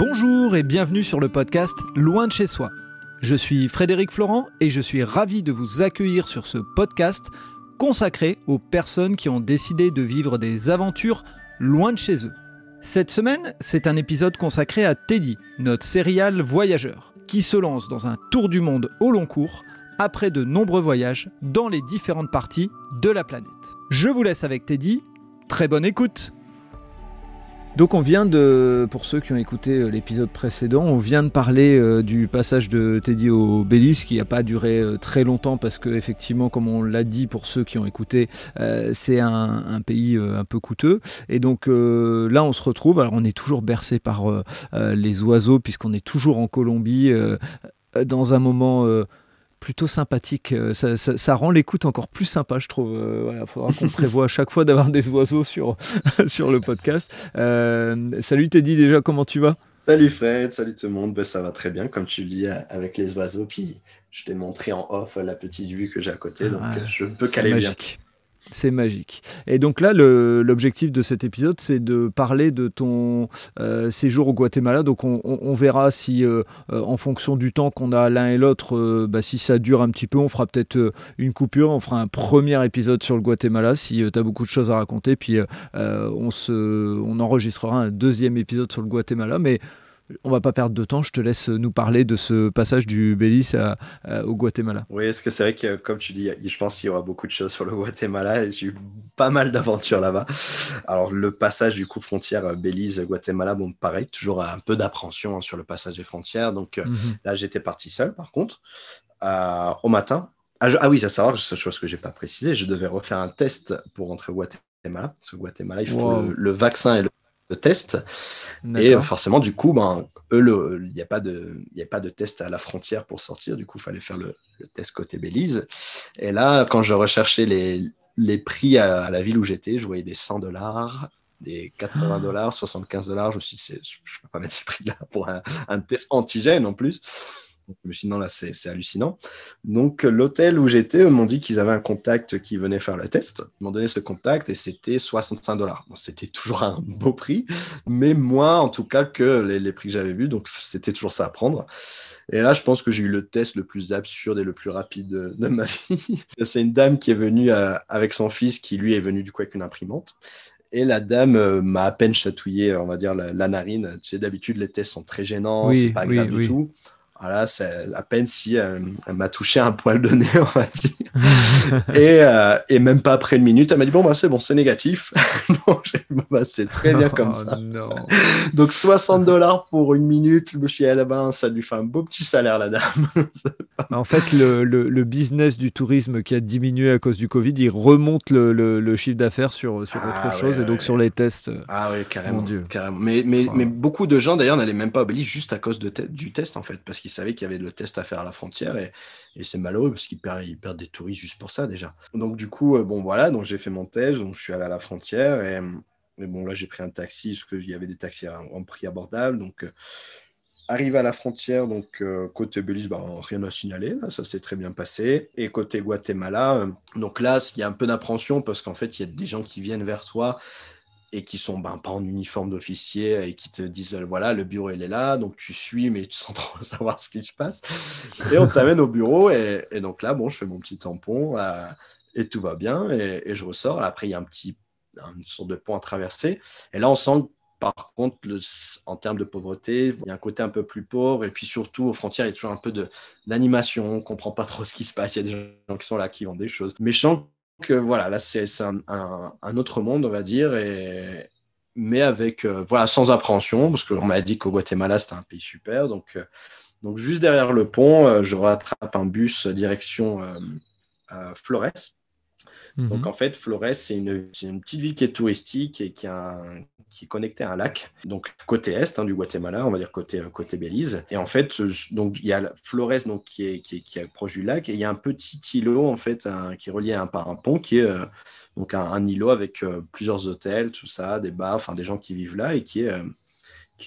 Bonjour et bienvenue sur le podcast Loin de chez soi. Je suis Frédéric Florent et je suis ravi de vous accueillir sur ce podcast consacré aux personnes qui ont décidé de vivre des aventures loin de chez eux. Cette semaine, c'est un épisode consacré à Teddy, notre serial voyageur, qui se lance dans un tour du monde au long cours après de nombreux voyages dans les différentes parties de la planète. Je vous laisse avec Teddy. Très bonne écoute donc on vient de, pour ceux qui ont écouté euh, l'épisode précédent, on vient de parler euh, du passage de Teddy au Belize qui n'a pas duré euh, très longtemps parce que effectivement, comme on l'a dit pour ceux qui ont écouté, c'est un, pays un peu coûteux. Et donc là, on se retrouve. Alors on est toujours bercé par les oiseaux puisqu'on est toujours en Colombie dans un moment plutôt sympathique. Euh, ça, rend l'écoute encore plus sympa, je trouve. Il euh, faudra qu'on prévoit à chaque fois d'avoir des oiseaux sur, sur le podcast. Euh, salut Teddy, déjà, comment tu vas? Salut Fred, salut tout le monde. Ben, ça va très bien, comme tu le dis, avec les oiseaux. Puis je t'ai montré en off la petite vue que j'ai à côté, donc je peux caler bien. C'est magique. Et donc là, l'objectif de cet épisode, c'est de parler de ton euh, séjour au Guatemala. Donc on, verra si, euh, euh, en fonction du temps qu'on a l'un et l'autre, bah, si ça dure un petit peu, on fera peut-être une coupure. On fera un premier épisode sur le Guatemala si tu as beaucoup de choses à raconter. Puis on, on enregistrera un deuxième épisode sur le Guatemala. Mais on va pas perdre de temps, je te laisse nous parler de ce passage du Belize au Guatemala. Oui, est-ce que c'est vrai que, comme tu dis, je pense qu'il y aura beaucoup de choses sur le Guatemala et j'ai eu pas mal d'aventures là-bas. Alors, le passage du coup frontière Belize-Guatemala, bon, pareil, toujours un peu d'appréhension hein, sur le passage des frontières. Donc euh, mhm. là, j'étais parti seul par contre, euh, au matin. Ah, ah, oui, à savoir, c'est chose que j'ai pas précisé, je devais refaire un test pour rentrer au Guatemala. Parce Guatemala, il faut le, le, vaccin et le de test. Et euh, forcément, du coup, ben, eux, il n'y a, pas de, a pas de test à la frontière pour sortir. Du coup, il fallait faire le, test côté Belize. Et là, quand je recherchais les, les prix à, la ville où j'étais, je voyais des 100 dollars, des 80 ah. dollars, 75 dollars. Je me suis dit, je ne peux pas mettre ces prix-là pour un, un, test antigène en plus. Mais sinon, là, c'est hallucinant. Donc, l'hôtel où j'étais m'ont dit qu'ils avaient un contact qui venait faire le test. Ils m'ont donné ce contact et c'était 65 dollars. c'était toujours un beau prix, mais moins en tout cas que les, prix que j'avais vus. Donc, c'était toujours ça à prendre. Et là, je pense que j'ai eu le test le plus absurde et le plus rapide de, ma vie. c'est une dame qui est venue euh, avec son fils qui, lui, est venu du coup avec une imprimante. Et la dame euh, m'a à peine chatouillé, on va dire, la, narine. Tu sais, d'habitude, les tests sont très gênants, c'est pas grave du tout. Voilà, c'est à peine si euh, elle m'a touché un poil de nez, on va dire. et, euh, et, même pas après une minute, elle m'a dit Bon, bah, c'est bon, c'est négatif. bah, c'est très bien comme oh, ça. Donc, 60 dollars pour une minute, je suis dit, eh ben, ça lui fait un beau petit salaire, la dame. en fait, le, le, business du tourisme qui a diminué à cause du Covid, il remonte le, le chiffre d'affaires sur, sur autre ah chose et donc sur les tests. Ah oui, carrément. carrément. Mais, mais, mais, beaucoup de gens, d'ailleurs, n'allaient même pas au Belize juste à cause de du test, en fait, parce qu'ils savaient qu'il y avait le test à faire à la frontière et, c'est malheureux parce qu'ils perdent, des touristes juste pour ça déjà. Donc du coup, euh, bon voilà, donc j'ai fait mon test, donc je suis allé à la frontière et bon là j'ai pris un taxi parce qu'il y avait des taxis en, prix abordable, donc euh, arrivé à la frontière, donc euh, côté Belize, bah, rien à signaler, ça s'est très bien passé. Et côté Guatemala, donc là, il y a un peu d'appréhension parce qu'en fait, il y a des gens qui viennent vers toi et qui sont ben, pas en uniforme d'officier et qui te disent voilà le bureau il est là donc tu suis mais tu sens trop savoir ce qui se passe et on t'amène au bureau et, donc là bon je fais mon petit tampon euh, et tout va bien et, je ressors après il y a un petit une sorte de pont à traverser et là on sent par contre, en termes de pauvreté, il y a un côté un peu plus pauvre. Et puis surtout, aux frontières, il y a toujours un peu d'animation. On ne comprend pas trop ce qui se passe. Il y a des gens qui sont là, qui vendent des choses. Mais je sens voilà, là c'est un, autre monde, on va dire, mais avec euh, sans appréhension, parce qu'on m'a dit qu'au Guatemala c'était un pays super. Donc, euh, donc juste derrière le pont, euh, je rattrape un bus direction Flores. Donc mhm. en fait, Flores, c'est une, petite ville qui est touristique et qui, qui est connectée à un lac, donc côté est hein, du Guatemala, on va dire côté, côté Belize. Et en fait, donc il y a Flores donc, qui, est, qui, proche du lac et il y a un petit îlot en fait qui est relié un, par un pont qui est euh, donc un, îlot avec euh, plusieurs hôtels, tout ça, des bars, enfin des gens qui vivent là et qui est,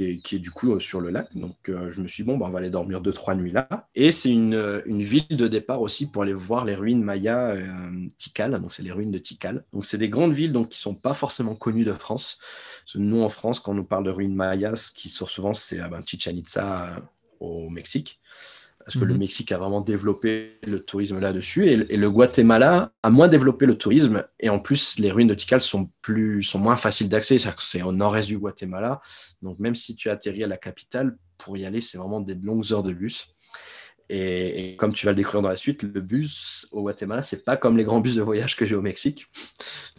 euh, qui est, du coup sur le lac. Donc je me suis dit, bon, bah, on va aller dormir deux, trois nuits là. Et c'est une, ville de départ aussi pour aller voir les ruines mayas Tikal. Donc c'est les ruines de Tikal. Donc c'est des grandes villes donc, qui ne sont pas forcément connues de France. Nous, en France, quand on nous parle de ruines mayas, ce qui sort souvent, c'est ah ben, Chichen Itza au Mexique parce que le mhm. Mexique a vraiment développé le tourisme là-dessus, et, le Guatemala a moins développé le tourisme, et en plus, les ruines de Tikal sont, plus, sont moins faciles d'accès, c'est au nord-est du Guatemala, donc même si tu atterris à la capitale, pour y aller, c'est vraiment des longues heures de bus. Et, comme tu vas le découvrir dans la suite, le bus au Guatemala, c'est pas comme les grands bus de voyage que j'ai au Mexique.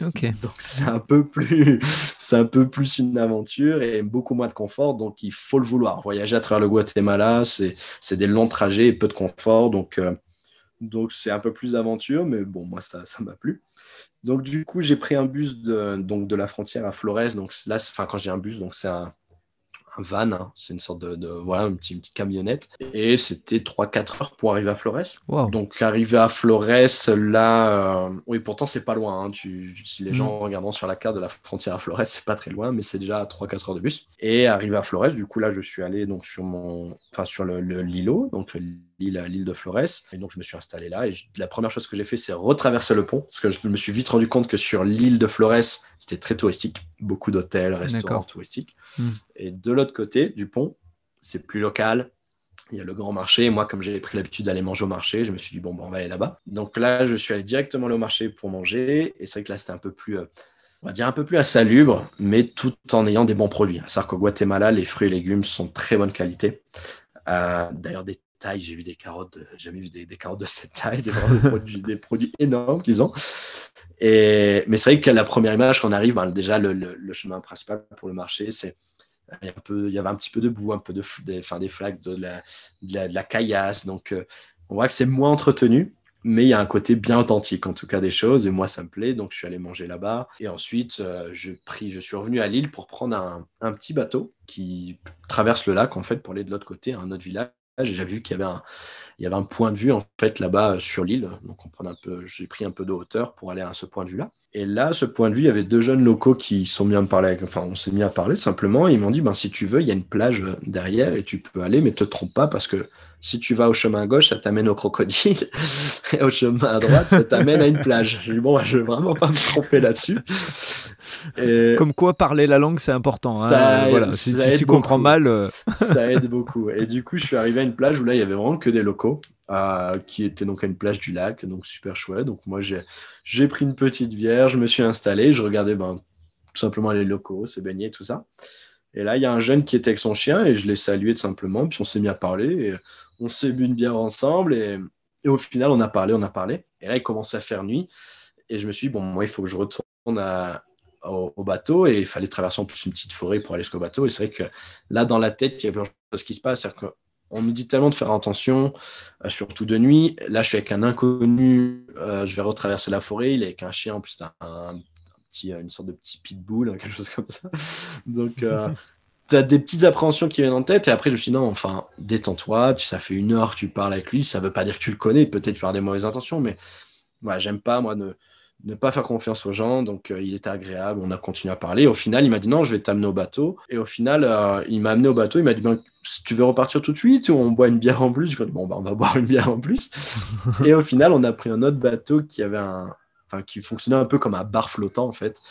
Ok. Donc c'est un peu plus, c'est un peu plus une aventure et beaucoup moins de confort. Donc il faut le vouloir. Voyager à travers le Guatemala, c'est, des longs trajets et peu de confort. Donc euh, donc c'est un peu plus d'aventure, mais bon, moi ça, ça m'a plu. Donc du coup, j'ai pris un bus de, donc de la frontière à Flores. Donc là, enfin quand j'ai un bus, donc c'est un un van, hein. c'est une sorte de, voilà, une petite, camionnette. Et c'était 3-4 heures pour arriver à Flores. Donc arriver à Flores, là, euh, oui, pourtant c'est pas loin. Hein. Tu, si les mm. gens regardant sur la carte de la frontière à Flores, c'est pas très loin, mais c'est déjà 3-4 heures de bus. Et arriver à Flores, du coup là, je suis allé donc sur mon, enfin sur le, le Lilo, donc l'île, l'île de Flores. Et donc je me suis installé là. Et la première chose que j'ai fait, c'est retraverser le pont, parce que je me suis vite rendu compte que sur l'île de Flores, c'était très touristique, beaucoup d'hôtels, restaurants touristiques. Mm. Et de l'autre côté du pont, c'est plus local. Il y a le grand marché. moi, comme j'ai pris l'habitude d'aller manger au marché, je me suis dit, bon, on va aller là-bas. Donc là, je suis allé directement au marché pour manger. Et c'est vrai que là, c'était un peu plus, euh, on va dire un peu plus insalubre, mais tout en ayant des bons produits. C'est-à-dire qu'au Guatemala, les fruits et légumes sont de très bonne qualité. Euh, d'ailleurs, des j'ai vu des carottes, jamais vu des, carottes de cette taille, des, produits, énormes qu'ils ont. Et, mais c'est vrai que la première image, quand on arrive, ben, déjà, le, chemin principal pour le marché, c'est y, un peu, il y avait un petit peu de boue, un peu de, des, des flaques, de la, de la, caillasse. Donc, euh, on voit que c'est moins entretenu, mais il y a un côté bien authentique, en tout cas, des choses. Et moi, ça me plaît. Donc, je suis allé manger là-bas. Et ensuite, euh, je suis revenu à Lille pour prendre un, un, petit bateau qui traverse le lac, en fait, pour aller de l'autre côté, à un autre village. Et j'avais vu qu'il y avait un, il y avait un point de vue en fait là-bas euh, sur l'île. Donc on prend un peu, j'ai pris un peu de hauteur pour aller à ce point de vue-là. Et là, ce point de vue, il y avait deux jeunes locaux qui sont mis à me parler. Enfin, on s'est mis à parler tout simplement. ils m'ont dit, ben, si tu veux, il y a une plage euh, derrière et tu peux aller, mais te trompe pas parce que si tu vas au chemin gauche, ça t'amène au crocodile. Et au chemin à droite, ça t'amène à une plage. J'ai dit, bon, je ne vais vraiment pas me tromper là-dessus. Comme quoi, parler la langue, c'est important. Hein. voilà. Si, tu comprends mal. Euh. ça aide beaucoup. Et du coup, je suis arrivé à une plage où là, il y avait vraiment que des locaux, euh, qui était donc à une plage du lac, donc super chouette. Donc moi, j'ai pris une petite bière, je me suis installé, je regardais ben, tout simplement les locaux, se baigner, tout ça. Et là, il y a un jeune qui était avec son chien et je l'ai salué tout simplement. Puis on s'est mis à parler et on s'est bu une bière ensemble. Et, et, au final, on a parlé, on a parlé. Et là, il commençait à faire nuit. Et je me suis dit, bon, moi, il faut que je retourne à, au, bateau et il fallait traverser en plus une petite forêt pour aller jusqu'au bateau. Et c'est vrai que là, dans la tête, il y a plein de choses qui se passent. C'est-à-dire qu'on nous dit tellement de faire attention, euh, surtout de nuit. Là, je suis avec un inconnu, euh, je vais retraverser la forêt. Il est avec un chien, en plus, un, petit, une sorte de petit pitbull, quelque chose comme ça. Donc, euh, tu as des petites appréhensions qui viennent en tête. Et après, je me suis dit, non, enfin, détends-toi. Ça fait une heure que tu parles avec lui. Ça veut pas dire que tu le connais. Peut-être tu as des mauvaises intentions, mais voilà, j'aime pas, moi, de ne pas faire confiance aux gens. Donc, euh, il était agréable. On a continué à parler. Au final, il m'a dit non, je vais t'amener au bateau. Et au final, euh, il m'a amené au bateau. Il m'a dit ben, si tu veux repartir tout de suite ou on boit une bière en plus? Je lui ai dit bon, ben, on va boire une bière en plus. et au final, on a pris un autre bateau qui avait un, enfin, qui fonctionnait un peu comme un bar flottant en fait.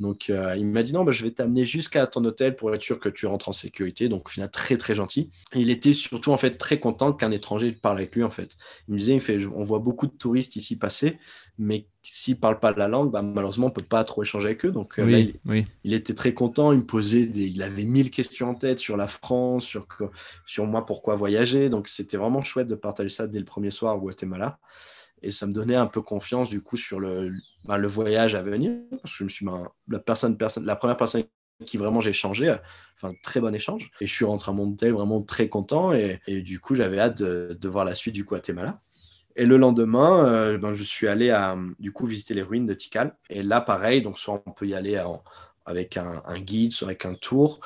Donc, euh, il m'a dit non, bah, je vais t'amener jusqu'à ton hôtel pour être sûr que tu rentres en sécurité. Donc, au final, très, très gentil. Et il était surtout, en fait, très content qu'un étranger parle avec lui, en fait. Il me disait, il fait, on voit beaucoup de touristes ici passer, mais s'ils ne parlent pas la langue, bah, malheureusement, on ne peut pas trop échanger avec eux. Donc, euh, il, il, était très content. Il me posait il avait mille questions en tête sur la France, sur, sur moi, pourquoi voyager. Donc, c'était vraiment chouette de partager ça dès le premier soir au Guatemala et ça me donnait un peu confiance du coup sur le, ben, le voyage à venir. Je me suis ben, la, personne, personne, la première personne qui vraiment j'ai échangé, enfin très bon échange. Et je suis rentré à mon hôtel vraiment très content et, et du coup j'avais hâte de, de, voir la suite du Guatemala. Et le lendemain, euh, ben, je suis allé à, du coup visiter les ruines de Tikal. Et là pareil, donc soit on peut y aller avec un, un, guide, soit avec un tour.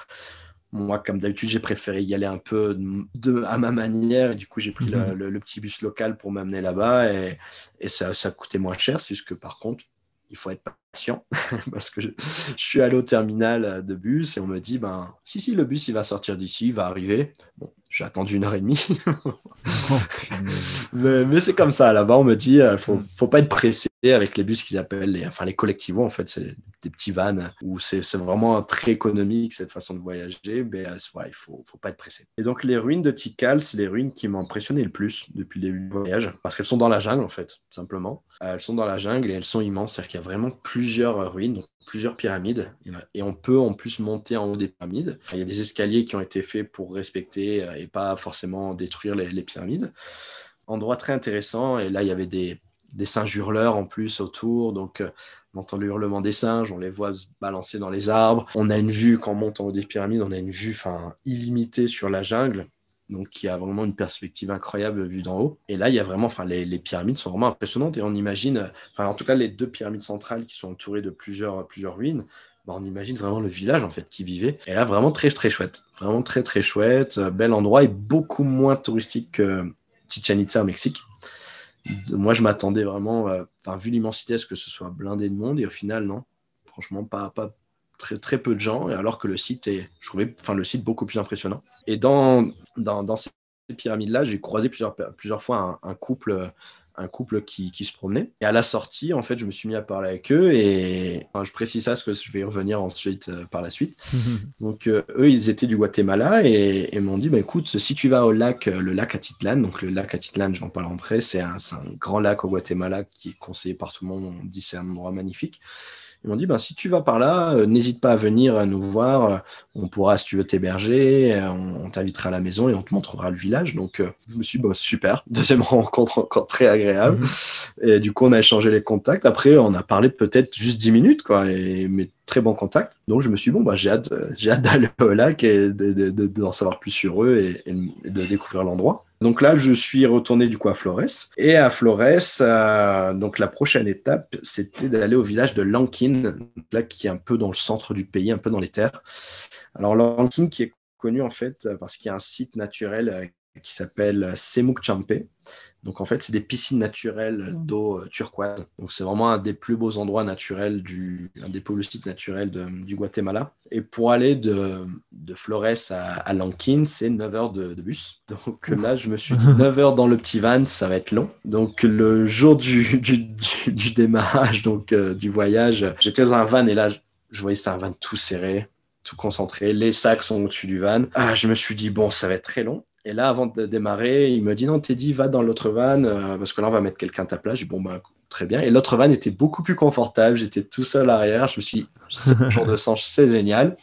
Moi, comme d'habitude, j'ai préféré y aller un peu de, à ma manière. Et du coup, j'ai pris le, mhm. le, petit bus local pour m'amener là-bas et, et ça, ça, coûtait moins cher. C'est juste que par contre, il faut être parce que je, suis allé au terminal de bus et on me dit ben si si le bus il va sortir d'ici, il va arriver. Bon, j'ai attendu une heure et demie. Oh, mais, c'est comme ça. Là-bas, on me dit, il faut, faut pas être pressé avec les bus qu'ils appellent les, enfin, les collectivos. En fait, c'est des petits vannes où c'est vraiment très économique cette façon de voyager. Mais euh, il faut, faut pas être pressé. Et donc, les ruines de Tikal, c'est les ruines qui m'ont impressionné le plus depuis le début du voyage parce qu'elles sont dans la jungle, en fait, simplement. Euh, elles sont dans la jungle et elles sont immenses. C'est-à-dire qu'il y a vraiment plusieurs ruines plusieurs pyramides et on peut en plus monter en haut des pyramides. Il y a des escaliers qui ont été faits pour respecter euh, et pas forcément détruire les, pyramides. Endroit très intéressant et là il y avait des, singes hurleurs en plus autour, donc euh, on entend le hurlement des singes, on les voit se balancer dans les arbres. On a une vue, quand on monte en haut des pyramides, on a une vue illimitée sur la jungle donc y a vraiment une perspective incroyable vue d'en haut. Et là, il y a vraiment, enfin, les, pyramides sont vraiment impressionnantes et on imagine, enfin, en tout cas, les deux pyramides centrales qui sont entourées de plusieurs, plusieurs ruines. Bah, on imagine vraiment le village en fait qui vivait. Et là, vraiment très très chouette, vraiment très très chouette, euh, bel endroit et beaucoup moins touristique que Chichen au Mexique. Moi, je m'attendais vraiment, euh, vu l'immensité, à ce que ce soit blindé de monde et au final, non. Franchement, pas, pas, très, très peu de gens, alors que le site est, je trouvais, enfin, le site beaucoup plus impressionnant. Et dans, dans, dans ces pyramides-là, j'ai croisé plusieurs, plusieurs fois un, couple un couple qui, qui, se promenait. Et à la sortie, en fait, je me suis mis à parler avec eux et je précise ça parce que je vais y revenir ensuite euh, par la suite. donc, euh, eux, ils étaient du Guatemala et, et m'ont dit bah, écoute, si tu vas au lac, euh, le lac Atitlan, donc le lac Atitlan, j'en parle en près, c'est un, un, grand lac au Guatemala qui est conseillé par tout le monde. On dit c'est un endroit magnifique. Ils m'ont dit, ben, si tu vas par là, euh, n'hésite pas à venir nous voir. Euh, on pourra, si tu veux, t'héberger. Euh, on, t'invitera à la maison et on te montrera le village. Donc, je me suis dit, super. Deuxième rencontre encore très agréable. Mhm. Et du coup, on a échangé les contacts. Après, on a parlé peut-être juste 10 minutes, quoi. Et, mais très bon contact. Donc, je me suis dit, bon, bah, j'ai hâte, j'ai hâte d'aller au lac et d'en savoir plus sur eux et de découvrir l'endroit. Donc là, je suis retourné du coup à Flores. Et à Flores, euh, donc la prochaine étape, c'était d'aller au village de Lankin, là qui est un peu dans le centre du pays, un peu dans les terres. Alors Lankin qui est connu en fait parce qu'il y a un site naturel euh, qui s'appelle Semuk Champe. Donc en fait, c'est des piscines naturelles d'eau euh, turquoise. Donc c'est vraiment un des plus beaux endroits naturels, du, un des plus sites naturels du Guatemala. Et pour aller de, de Flores à, à Lankin, c'est 9 heures de, bus. Donc là, je me suis dit 9 heures dans le petit van, ça va être long. Donc le jour du, du, du, démarrage, donc euh, du voyage, j'étais dans un van et là, je voyais c'était un van tout serré tout concentré. Les sacs sont au-dessus du van. Ah, je me suis dit, bon, ça va être très long. Et là, avant de démarrer, il me dit non, Teddy, va dans l'autre van euh, parce que là, on va mettre quelqu'un à ta place. J'ai dit bon, bah, très bien. Et l'autre van était beaucoup plus confortable. J'étais tout seul arrière. Je me suis dit, ce jour de sang, c'est génial.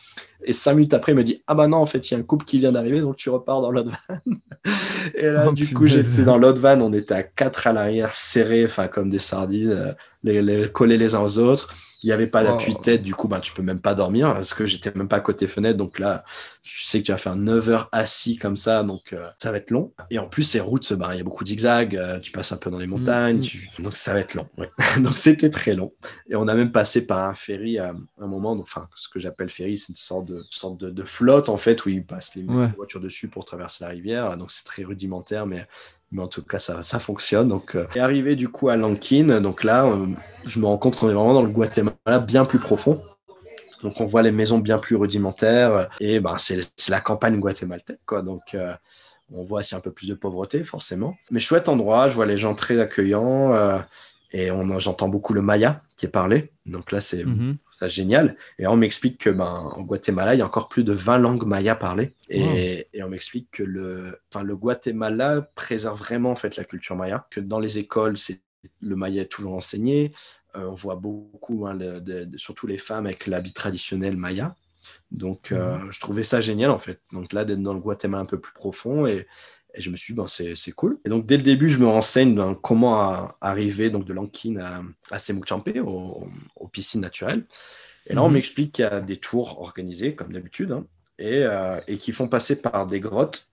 Et cinq minutes après, il me dit ah bah non, en fait, il y a un couple qui vient d'arriver, donc tu repars dans l'autre van. et là, oh, du coup, j'étais dans l'autre van. On était à quatre à l'arrière, serrés, enfin comme des sardines, euh, les, les, collés les uns aux autres. Il n'y avait pas d'appui de tête, du coup, ben, tu peux même pas dormir parce que j'étais même pas à côté fenêtre. Donc là, je sais que tu vas faire 9 heures assis comme ça, donc euh, ça va être long. Et en plus, ces routes, ben, il y a beaucoup de zigzags, euh, tu passes un peu dans les montagnes, mm. donc ça va être long. donc c'était très long. Et on a même passé par un ferry à un moment, donc, enfin, ce que j'appelle ferry, c'est une sorte de, sorte de, flotte en fait où ils passent les voitures dessus pour traverser la rivière. Donc c'est très rudimentaire, mais mais en tout cas, ça, ça fonctionne. Donc, euh, et arrivé du coup à Lankin, donc là, euh, je me rends compte qu'on est vraiment dans le Guatemala bien plus profond. Donc, on voit les maisons bien plus rudimentaires et ben, c'est la campagne guatémaltaise, quoi. Donc, euh, on voit aussi un peu plus de pauvreté, forcément. Mais chouette endroit, je vois les gens très accueillants et j'entends beaucoup le maya qui est parlé. Donc là, c'est mhm génial. Et on m'explique que ben, en Guatemala, il y a encore plus de 20 langues mayas parlées. Et, on m'explique que le, le Guatemala préserve vraiment en fait la culture maya, que dans les écoles, c'est le maya est toujours enseigné. Euh, on voit beaucoup, hein, surtout les femmes avec l'habit traditionnel maya. Donc, euh, mhm. je trouvais ça génial en fait. Donc là, d'être dans le Guatemala un peu plus profond et, je me suis dit, ben, c'est cool. Et donc, dès le début, je me renseigne dans comment arriver donc, de Lankin à, à aux, piscines naturelles. Et là, on mhm. m'explique qu'il y a des tours organisés, comme d'habitude, hein, et, euh, et, qui font passer par des grottes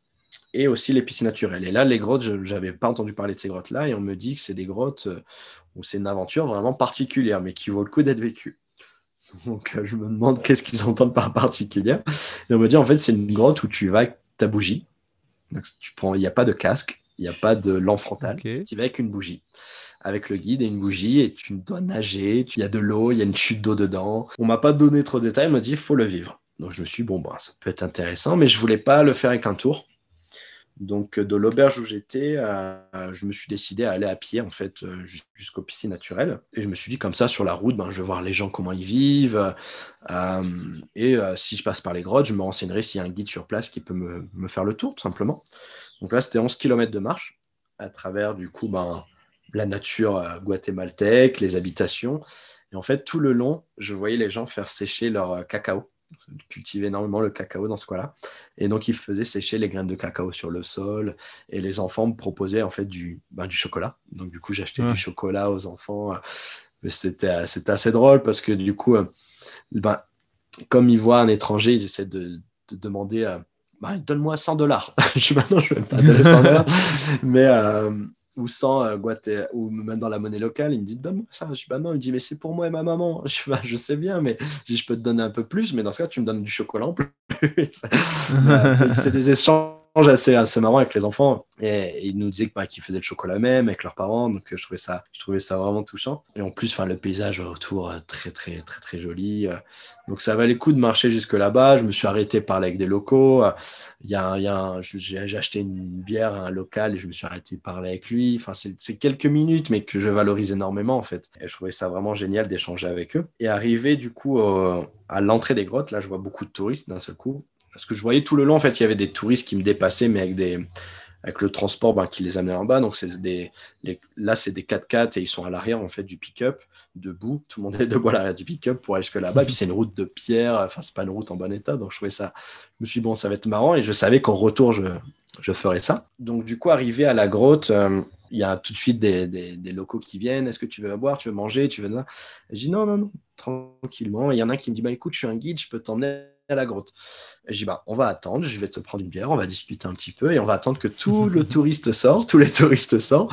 et aussi les piscines naturelles. Et là, les grottes, je n'avais pas entendu parler de ces grottes-là, et on me dit que c'est des grottes euh, où c'est une aventure vraiment particulière, mais qui vaut le coup d'être vécue. Donc, euh, je me demande qu'est-ce qu'ils entendent par particulière. Et on me dit, en fait, c'est une grotte où tu vas avec ta bougie tu prends, il n'y a pas de casque, il n'y a pas de lampe frontale. Tu vas avec une bougie. avec le guide et une bougie et tu dois nager, il y a de l'eau, il y a une chute d'eau dedans. On m'a pas donné trop de détails, il m'a dit il faut le vivre. Donc je me suis dit, bon, bah, ça peut être intéressant, mais je voulais pas le faire avec un tour. Donc de l'auberge où j'étais, euh, je me suis décidé à aller à pied en fait euh, jusqu'aux piscines naturelles. Et je me suis dit comme ça sur la route, ben, je vais voir les gens comment ils vivent. Euh, et si je passe par les grottes, je me renseignerai s'il y a un guide sur place qui peut me, me faire le tour tout simplement. Donc là c'était 11 km de marche à travers du coup ben, la nature guatémaltèque, les habitations. Et en fait tout le long, je voyais les gens faire sécher leur cacao cultivait énormément le cacao dans ce coin-là. Et donc, ils faisaient sécher les graines de cacao sur le sol. Et les enfants me proposaient en fait du, ben, du chocolat. Donc, du coup, j'achetais du chocolat aux enfants. C'était assez drôle parce que du coup, euh, ben, comme ils voient un étranger, ils essaient de, demander euh, ben, donne-moi 100 dollars. je maintenant, je vais pas donner 100 dollars. Mais euh, ou sans euh, ou même dans la monnaie locale, il me dit donne-moi ça. Je dis bah non, il me dit mais c'est pour moi et ma maman. Je, bah, je sais bien, mais je, peux te donner un peu plus, mais dans ce cas, tu me donnes du chocolat en plus. c'est des échanges assez, marrant avec les enfants. Et, ils nous disaient bah, qu'ils faisaient le chocolat même avec leurs parents. Donc, je trouvais ça, je trouvais ça vraiment touchant. Et en plus, le paysage autour, euh, très, très, très, très joli. Euh. Donc, ça valait le coup de marcher jusque là-bas. Je me suis arrêté parler avec des locaux. J'ai acheté une bière à un local et je me suis arrêté parler avec lui. Enfin, c'est quelques minutes, mais que je valorise énormément, en fait. Et je trouvais ça vraiment génial d'échanger avec eux. Et arrivé, du coup, à l'entrée des grottes, là, je vois beaucoup de touristes d'un seul coup. Parce que je voyais tout le long, en fait, il y avait des touristes qui me dépassaient, mais avec, des, avec le transport ben, qui les amenait en bas. Donc, c'est des, là, c'est des 4x4 et ils sont à l'arrière, en fait, du pick-up, debout. Tout le monde est debout à l'arrière du pick-up pour aller jusque là-bas. Puis, c'est une route de pierre. Enfin, c'est pas une route en bon état. Donc, je trouvais ça. Je me suis dit, bon, ça va être marrant. Et je savais qu'en retour, je, je ferais ça. Donc, du coup, arrivé à la grotte, euh, il y a tout de suite des, des, locaux qui viennent. Est-ce que tu veux boire, tu veux manger, tu veux. Je dis non, non, non, tranquillement. Il y en a un qui me dit bah écoute, je suis un guide, je peux t'emmener à la grotte. Je dis, bah, on va attendre, je vais te prendre une bière, on va discuter un petit peu et on va attendre que tout le touriste sort, tous les touristes sortent.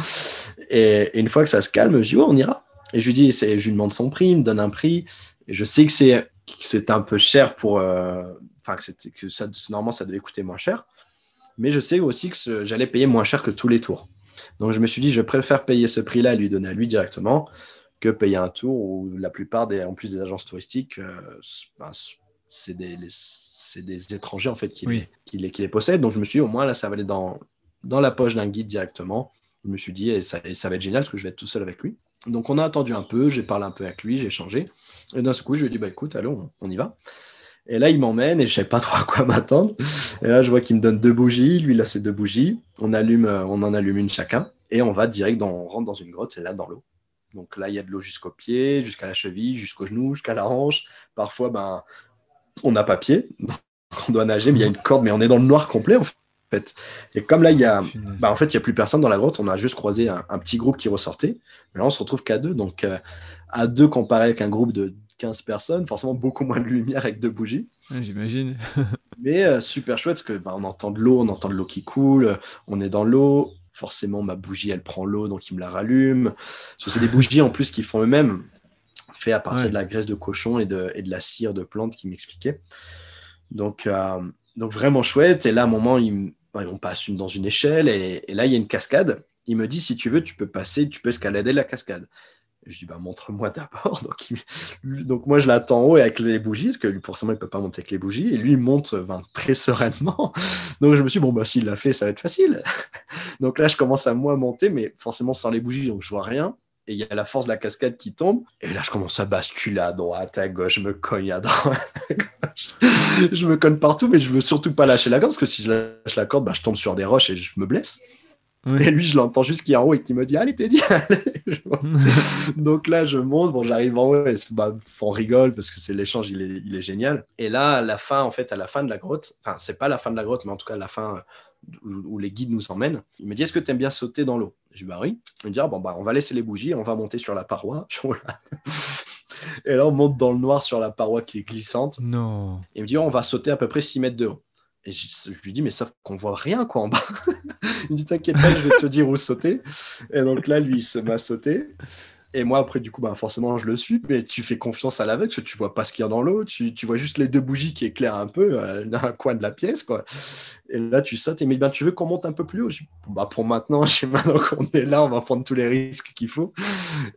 Et, une fois que ça se calme, je dis, on ira. Et je lui dis, je lui demande son prix, il me donne un prix. Et je sais que c'est, c'est un peu cher pour. Euh, enfin, que, que ça, normalement, ça devait coûter moins cher. Mais je sais aussi que j'allais payer moins cher que tous les tours. Donc je me suis dit, je préfère payer ce prix-là et lui donner à lui directement que payer un tour où la plupart des, en plus des agences touristiques, euh, ben, c'est des, des, étrangers en fait qui, les, qui, les, qui, les, possèdent. Donc je me suis dit, au moins là, ça va aller dans, dans la poche d'un guide directement. Je me suis dit, et ça, ça, va être génial parce que je vais être tout seul avec lui. Donc on a attendu un peu, j'ai parlé un peu avec lui, j'ai changé. Et d'un coup, je lui ai dit, bah écoute, allons, on, y va. Et là, il m'emmène et je ne savais pas trop à quoi m'attendre. Et là, je vois qu'il me donne deux bougies. Lui, il a ses deux bougies. On, allume, on en allume une chacun. Et on va direct, dans, on rentre dans une grotte, et là, dans l'eau. Donc là, il y a de l'eau jusqu'au pied, jusqu'à la cheville, jusqu'au genou, jusqu'à la hanche. Parfois, ben, on n'a pas pied, on doit nager, mais il y a une corde, mais on est dans le noir complet en fait. Et comme là, il y a, bah, en fait, il y a plus personne dans la grotte, on a juste croisé un, petit groupe qui ressortait. Mais là, on se retrouve qu'à deux, donc euh, à deux comparé avec un groupe de 15 personnes, forcément beaucoup moins de lumière avec deux bougies. J'imagine. mais euh, super chouette parce que bah, on entend de l'eau, on entend de l'eau qui coule, on est dans l'eau. Forcément, ma bougie, elle prend l'eau, donc il me la rallume. C'est des bougies en plus qu'ils font eux-mêmes fait à partir de la graisse de cochon et de, et de la cire de plante qui m'expliquait. Donc, euh, donc vraiment chouette. Et là, à un moment, il, on passe une, dans une échelle et, là, il y a une cascade. Il me dit, si tu veux, tu peux passer, tu peux escalader la cascade. je dis, bah, montre-moi d'abord. Donc, donc, moi, je l'attends en haut et avec les bougies, parce que lui, forcément, il ne peut pas monter avec les bougies. Et lui, il monte très sereinement. Donc, je me suis dit, bon, bah, s'il l'a fait, ça va être facile. donc là, je commence à moi monter, mais forcément sans les bougies, donc je vois rien et il y a la force de la cascade qui tombe. Et là, je commence à basculer à droite, à gauche, je me cogne à droite, à gauche. je me cogne partout, mais je veux surtout pas lâcher la corde, parce que si je lâche la corde, bah, je tombe sur des roches et je me blesse. Et lui, je l'entends juste qui est en haut et qui me dit Allez, Teddy, allez Donc là, je monte, bon, j'arrive en haut et bah, on rigole parce que c'est l'échange, il est, il est, génial. Et là, à la fin, en fait, à la fin de la grotte, enfin, c'est pas la fin de la grotte, mais en tout cas, la fin où les guides nous emmènent. Il me dit Est-ce que tu aimes bien sauter dans l'eau? Je dis Bah oui. Il me dit ah, bon, bah, on va laisser les bougies, on va monter sur la paroi. et là, on monte dans le noir sur la paroi qui est glissante. Non. Il me dit On va sauter à peu près 6 mètres de haut. Et je, lui dis, mais sauf qu'on voit rien quoi en bas. il me dit, t'inquiète pas, je vais te dire où sauter. Et donc là, lui, il se met à sauter. Et moi, après, du coup, bah, forcément, je le suis, mais tu fais confiance à l'aveugle, tu vois pas ce qu'il y a dans l'eau, tu, tu, vois juste les deux bougies qui éclairent un peu euh, un coin de la pièce, quoi. Et là, tu sautes, et mais ben, tu veux qu'on monte un peu plus haut? Bah, Pour maintenant, je sais maintenant qu'on est là, on va prendre tous les risques qu'il faut.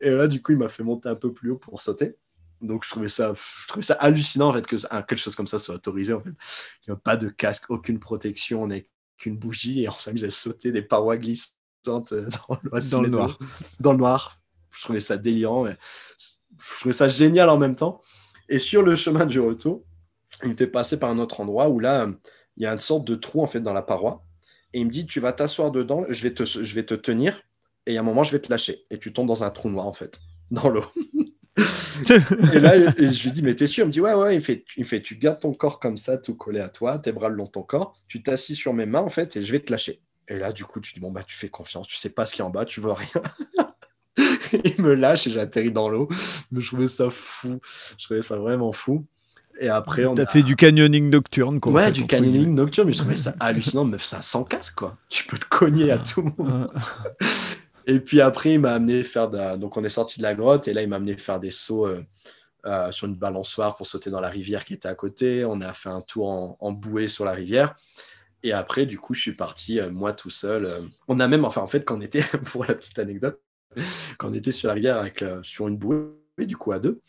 Et là, du coup, il m'a fait monter un peu plus haut pour sauter. Donc, je trouvais ça, je trouvais ça hallucinant, en fait, que quelque chose comme ça soit autorisé, en fait. Il n'y a pas de casque, aucune protection, on n'est qu'une bougie, et on s'amuse à sauter des parois glissantes euh, dans, le noir. Dans le noir je trouvais ça délirant. Mais je trouvais ça génial en même temps. Et sur le chemin du retour, il me fait passer par un autre endroit où là, il y a une sorte de trou en fait dans la paroi. Et il me dit, tu vas t'asseoir dedans, je vais, te, je vais te tenir, et à un moment, je vais te lâcher. Et tu tombes dans un trou noir en fait, dans l'eau. et là, je lui dis, mais t'es sûr? Il me dit, ouais, ouais. Il fait, il fait, tu gardes ton corps comme ça, tout collé à toi, tes bras le long de ton corps, tu t'assis sur mes mains en fait, et je vais te lâcher. Et là, du coup, tu dis, bon, bah, tu fais confiance, tu sais pas ce qu'il y a en bas, tu vois rien. Il me lâche et j'atterris dans l'eau. Mais je trouvais ça fou. Je trouvais ça vraiment fou. Et après, on a fait du canyoning nocturne, quoi. Ouais, du canyoning nocturne, mais je trouvais ça hallucinant. Meuf, ça sans casque, quoi. Tu peux te cogner à tout moment. et puis après, il m'a amené faire. Donc, on est sorti de la grotte et là, il m'a amené faire des sauts euh, euh, sur une balançoire pour sauter dans la rivière qui était à côté. On a fait un tour en, bouée sur la rivière. Et après, du coup, je suis parti, euh, moi tout seul. on a même, enfin, en fait, quand on était, pour la petite anecdote, quand on était sur la rivière avec, sur une bouée, du coup à deux.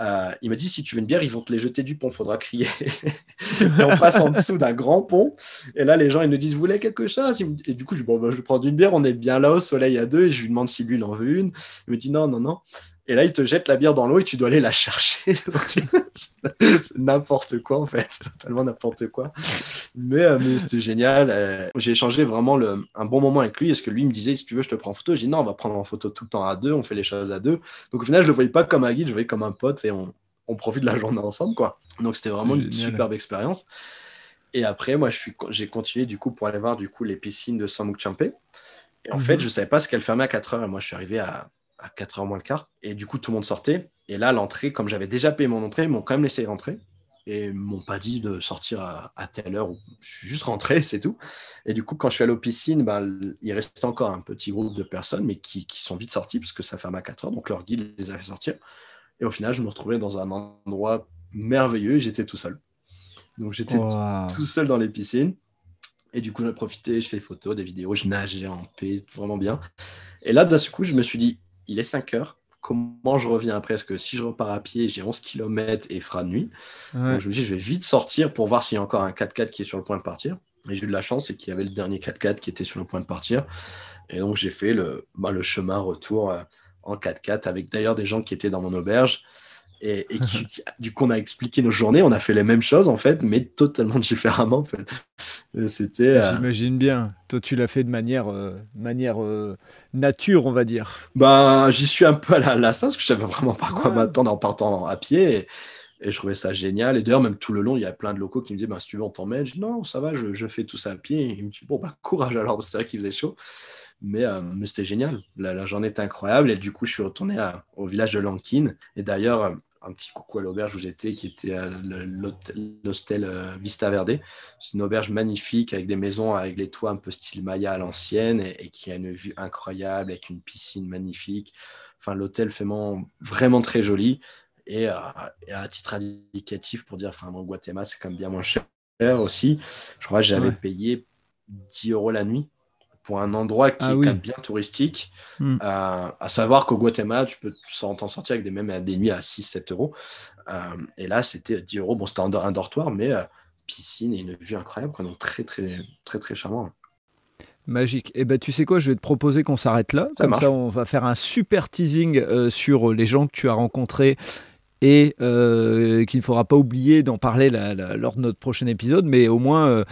Euh, il m'a dit si tu veux une bière, ils vont te les jeter du pont, faudra crier. et on passe en dessous d'un grand pont, et là les gens ils nous disent vous voulez quelque chose? Et du coup je, bon, bah, je vais prendre une bière, on est bien là au soleil à deux, et je lui demande si lui il en veut une. Il me dit non, non, non. Et là, il te jette la bière dans l'eau et tu dois aller la chercher. n'importe quoi, en fait. Totalement n'importe quoi. Mais, euh, mais c'était génial. Euh, j'ai échangé vraiment le, un bon moment avec lui. Est-ce que lui me disait, si tu veux, je te prends en photo. J'ai dit, non, on va prendre en photo tout le temps à deux. On fait les choses à deux. Donc, au final, je le voyais pas comme un guide, je le voyais comme un pote et on, on profite de la journée ensemble, quoi. Donc, c'était vraiment une superbe expérience. Et après, moi, j'ai continué, du coup, pour aller voir, du coup, les piscines de Samuk Champé. Et en fait, mhm. je savais pas ce qu'elle fermait à 4 heures. Et moi, je suis arrivé à à 4h moins le quart. Et du coup, tout le monde sortait. Et là, l'entrée, comme j'avais déjà payé mon entrée, ils m'ont quand même laissé rentrer. Et m'ont pas dit de sortir à, telle heure. Je suis juste rentré, c'est tout. Et du coup, quand je suis allé aux piscines, ben, il restait encore un petit groupe de personnes, mais qui, sont vite sortis, parce que ça ferme à 4 heures. Donc leur guide les a fait sortir. Et au final, je me retrouvais dans un endroit merveilleux et j'étais tout seul. Donc j'étais tout seul dans les piscines. Et du coup, j'ai profité, je fais des photos, des vidéos, je nageais en paix, vraiment bien. Et là, d'un coup, je me suis dit, il est 5 heures. Comment je reviens après? Parce que si je repars à pied, j'ai 11 km et il fera nuit. Donc je me dis, je vais vite sortir pour voir s'il y a encore un 4x4 qui est sur le point de partir. Et j'ai eu de la chance, c'est qu'il y avait le dernier 4x4 qui était sur le point de partir. Et donc j'ai fait le, bah, le chemin retour euh, en 4x4 avec d'ailleurs des gens qui étaient dans mon auberge. Et, du coup, on a expliqué nos journées, on a fait les mêmes choses en fait, mais totalement différemment. C'était. Euh, J'imagine bien. Toi, tu l'as fait de manière, euh, manière euh, nature, on va dire. Bah, j'y suis un peu à l'instant parce que je savais vraiment pas quoi m'attendre en partant à pied. Et, je trouvais ça génial. Et d'ailleurs, même tout le long, il y a plein de locaux qui me disaient bah, si tu veux, on t'emmène. Je dis non, ça va, je, fais tout ça à pied. Et il me dit bon, bah, courage alors, c'est vrai qu'il faisait chaud. Mais, mais c'était génial. La, journée était incroyable. Et du coup, je suis retourné au village de Lankin. Et d'ailleurs, un petit coucou à l'auberge où j'étais, qui était l'hostel euh, Vista Verde. C'est une auberge magnifique avec des maisons avec les toits un peu style Maya à l'ancienne et, qui a une vue incroyable avec une piscine magnifique. Enfin, l'hôtel fait vraiment très joli. Et, euh, à titre indicatif, pour dire, enfin, mon Guatemala, c'est quand même bien moins cher aussi. Je crois que j'avais payé 10 euros la nuit pour un endroit qui ah est quand même bien touristique. Hmm. Euh, à savoir qu'au Guatemala, tu peux t'en sortir avec des, même des nuits à 6-7 euros. Euh, et là, c'était 10 euros. Bon, c'était un, dortoir, mais euh, piscine et une vue incroyable. Donc, très, très, très, très charmant. Magique. Et eh ben, tu sais quoi, je vais te proposer qu'on s'arrête là. Comme ça, on va faire un super teasing sur les gens que tu as rencontrés et qu'il ne faudra pas oublier d'en parler lors de notre prochain épisode, mais au moins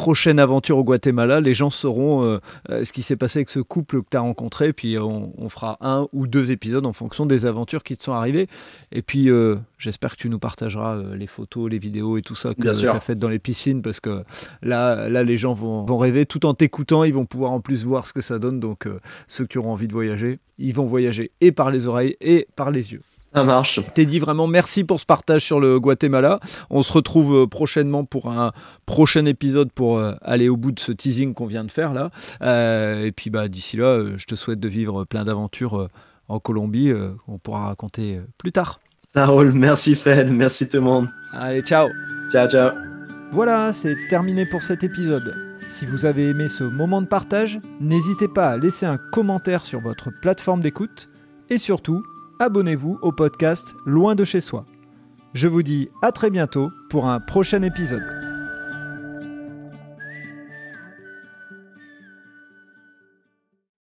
prochaine aventure au Guatemala, les gens sauront euh, euh, ce qui s'est passé avec ce couple que tu as rencontré, puis on, fera un ou deux épisodes en fonction des aventures qui te sont arrivées. Et puis euh, j'espère que tu nous partageras les photos, les vidéos et tout ça que tu as faites dans les piscines, parce que là, là les gens vont, vont rêver tout en t'écoutant, ils vont pouvoir en plus voir ce que ça donne. Donc ceux qui auront envie de voyager, ils vont voyager et par les oreilles et par les yeux. Ça marche. dit vraiment merci pour ce partage sur le Guatemala. On se retrouve euh, prochainement pour un prochain épisode pour euh, aller au bout de ce teasing qu'on vient de faire là. Euh, et puis bah, d'ici là, je te souhaite de vivre plein d'aventures en Colombie, on pourra raconter plus tard. Ça roule, merci Fred, merci tout le monde. Allez, ciao. Ciao, ciao. Voilà, c'est terminé pour cet épisode. Si vous avez aimé ce moment de partage, n'hésitez pas à laisser un commentaire sur votre plateforme d'écoute et surtout, abonnez-vous au podcast Loin de chez soi. Je vous dis à très bientôt pour un prochain épisode.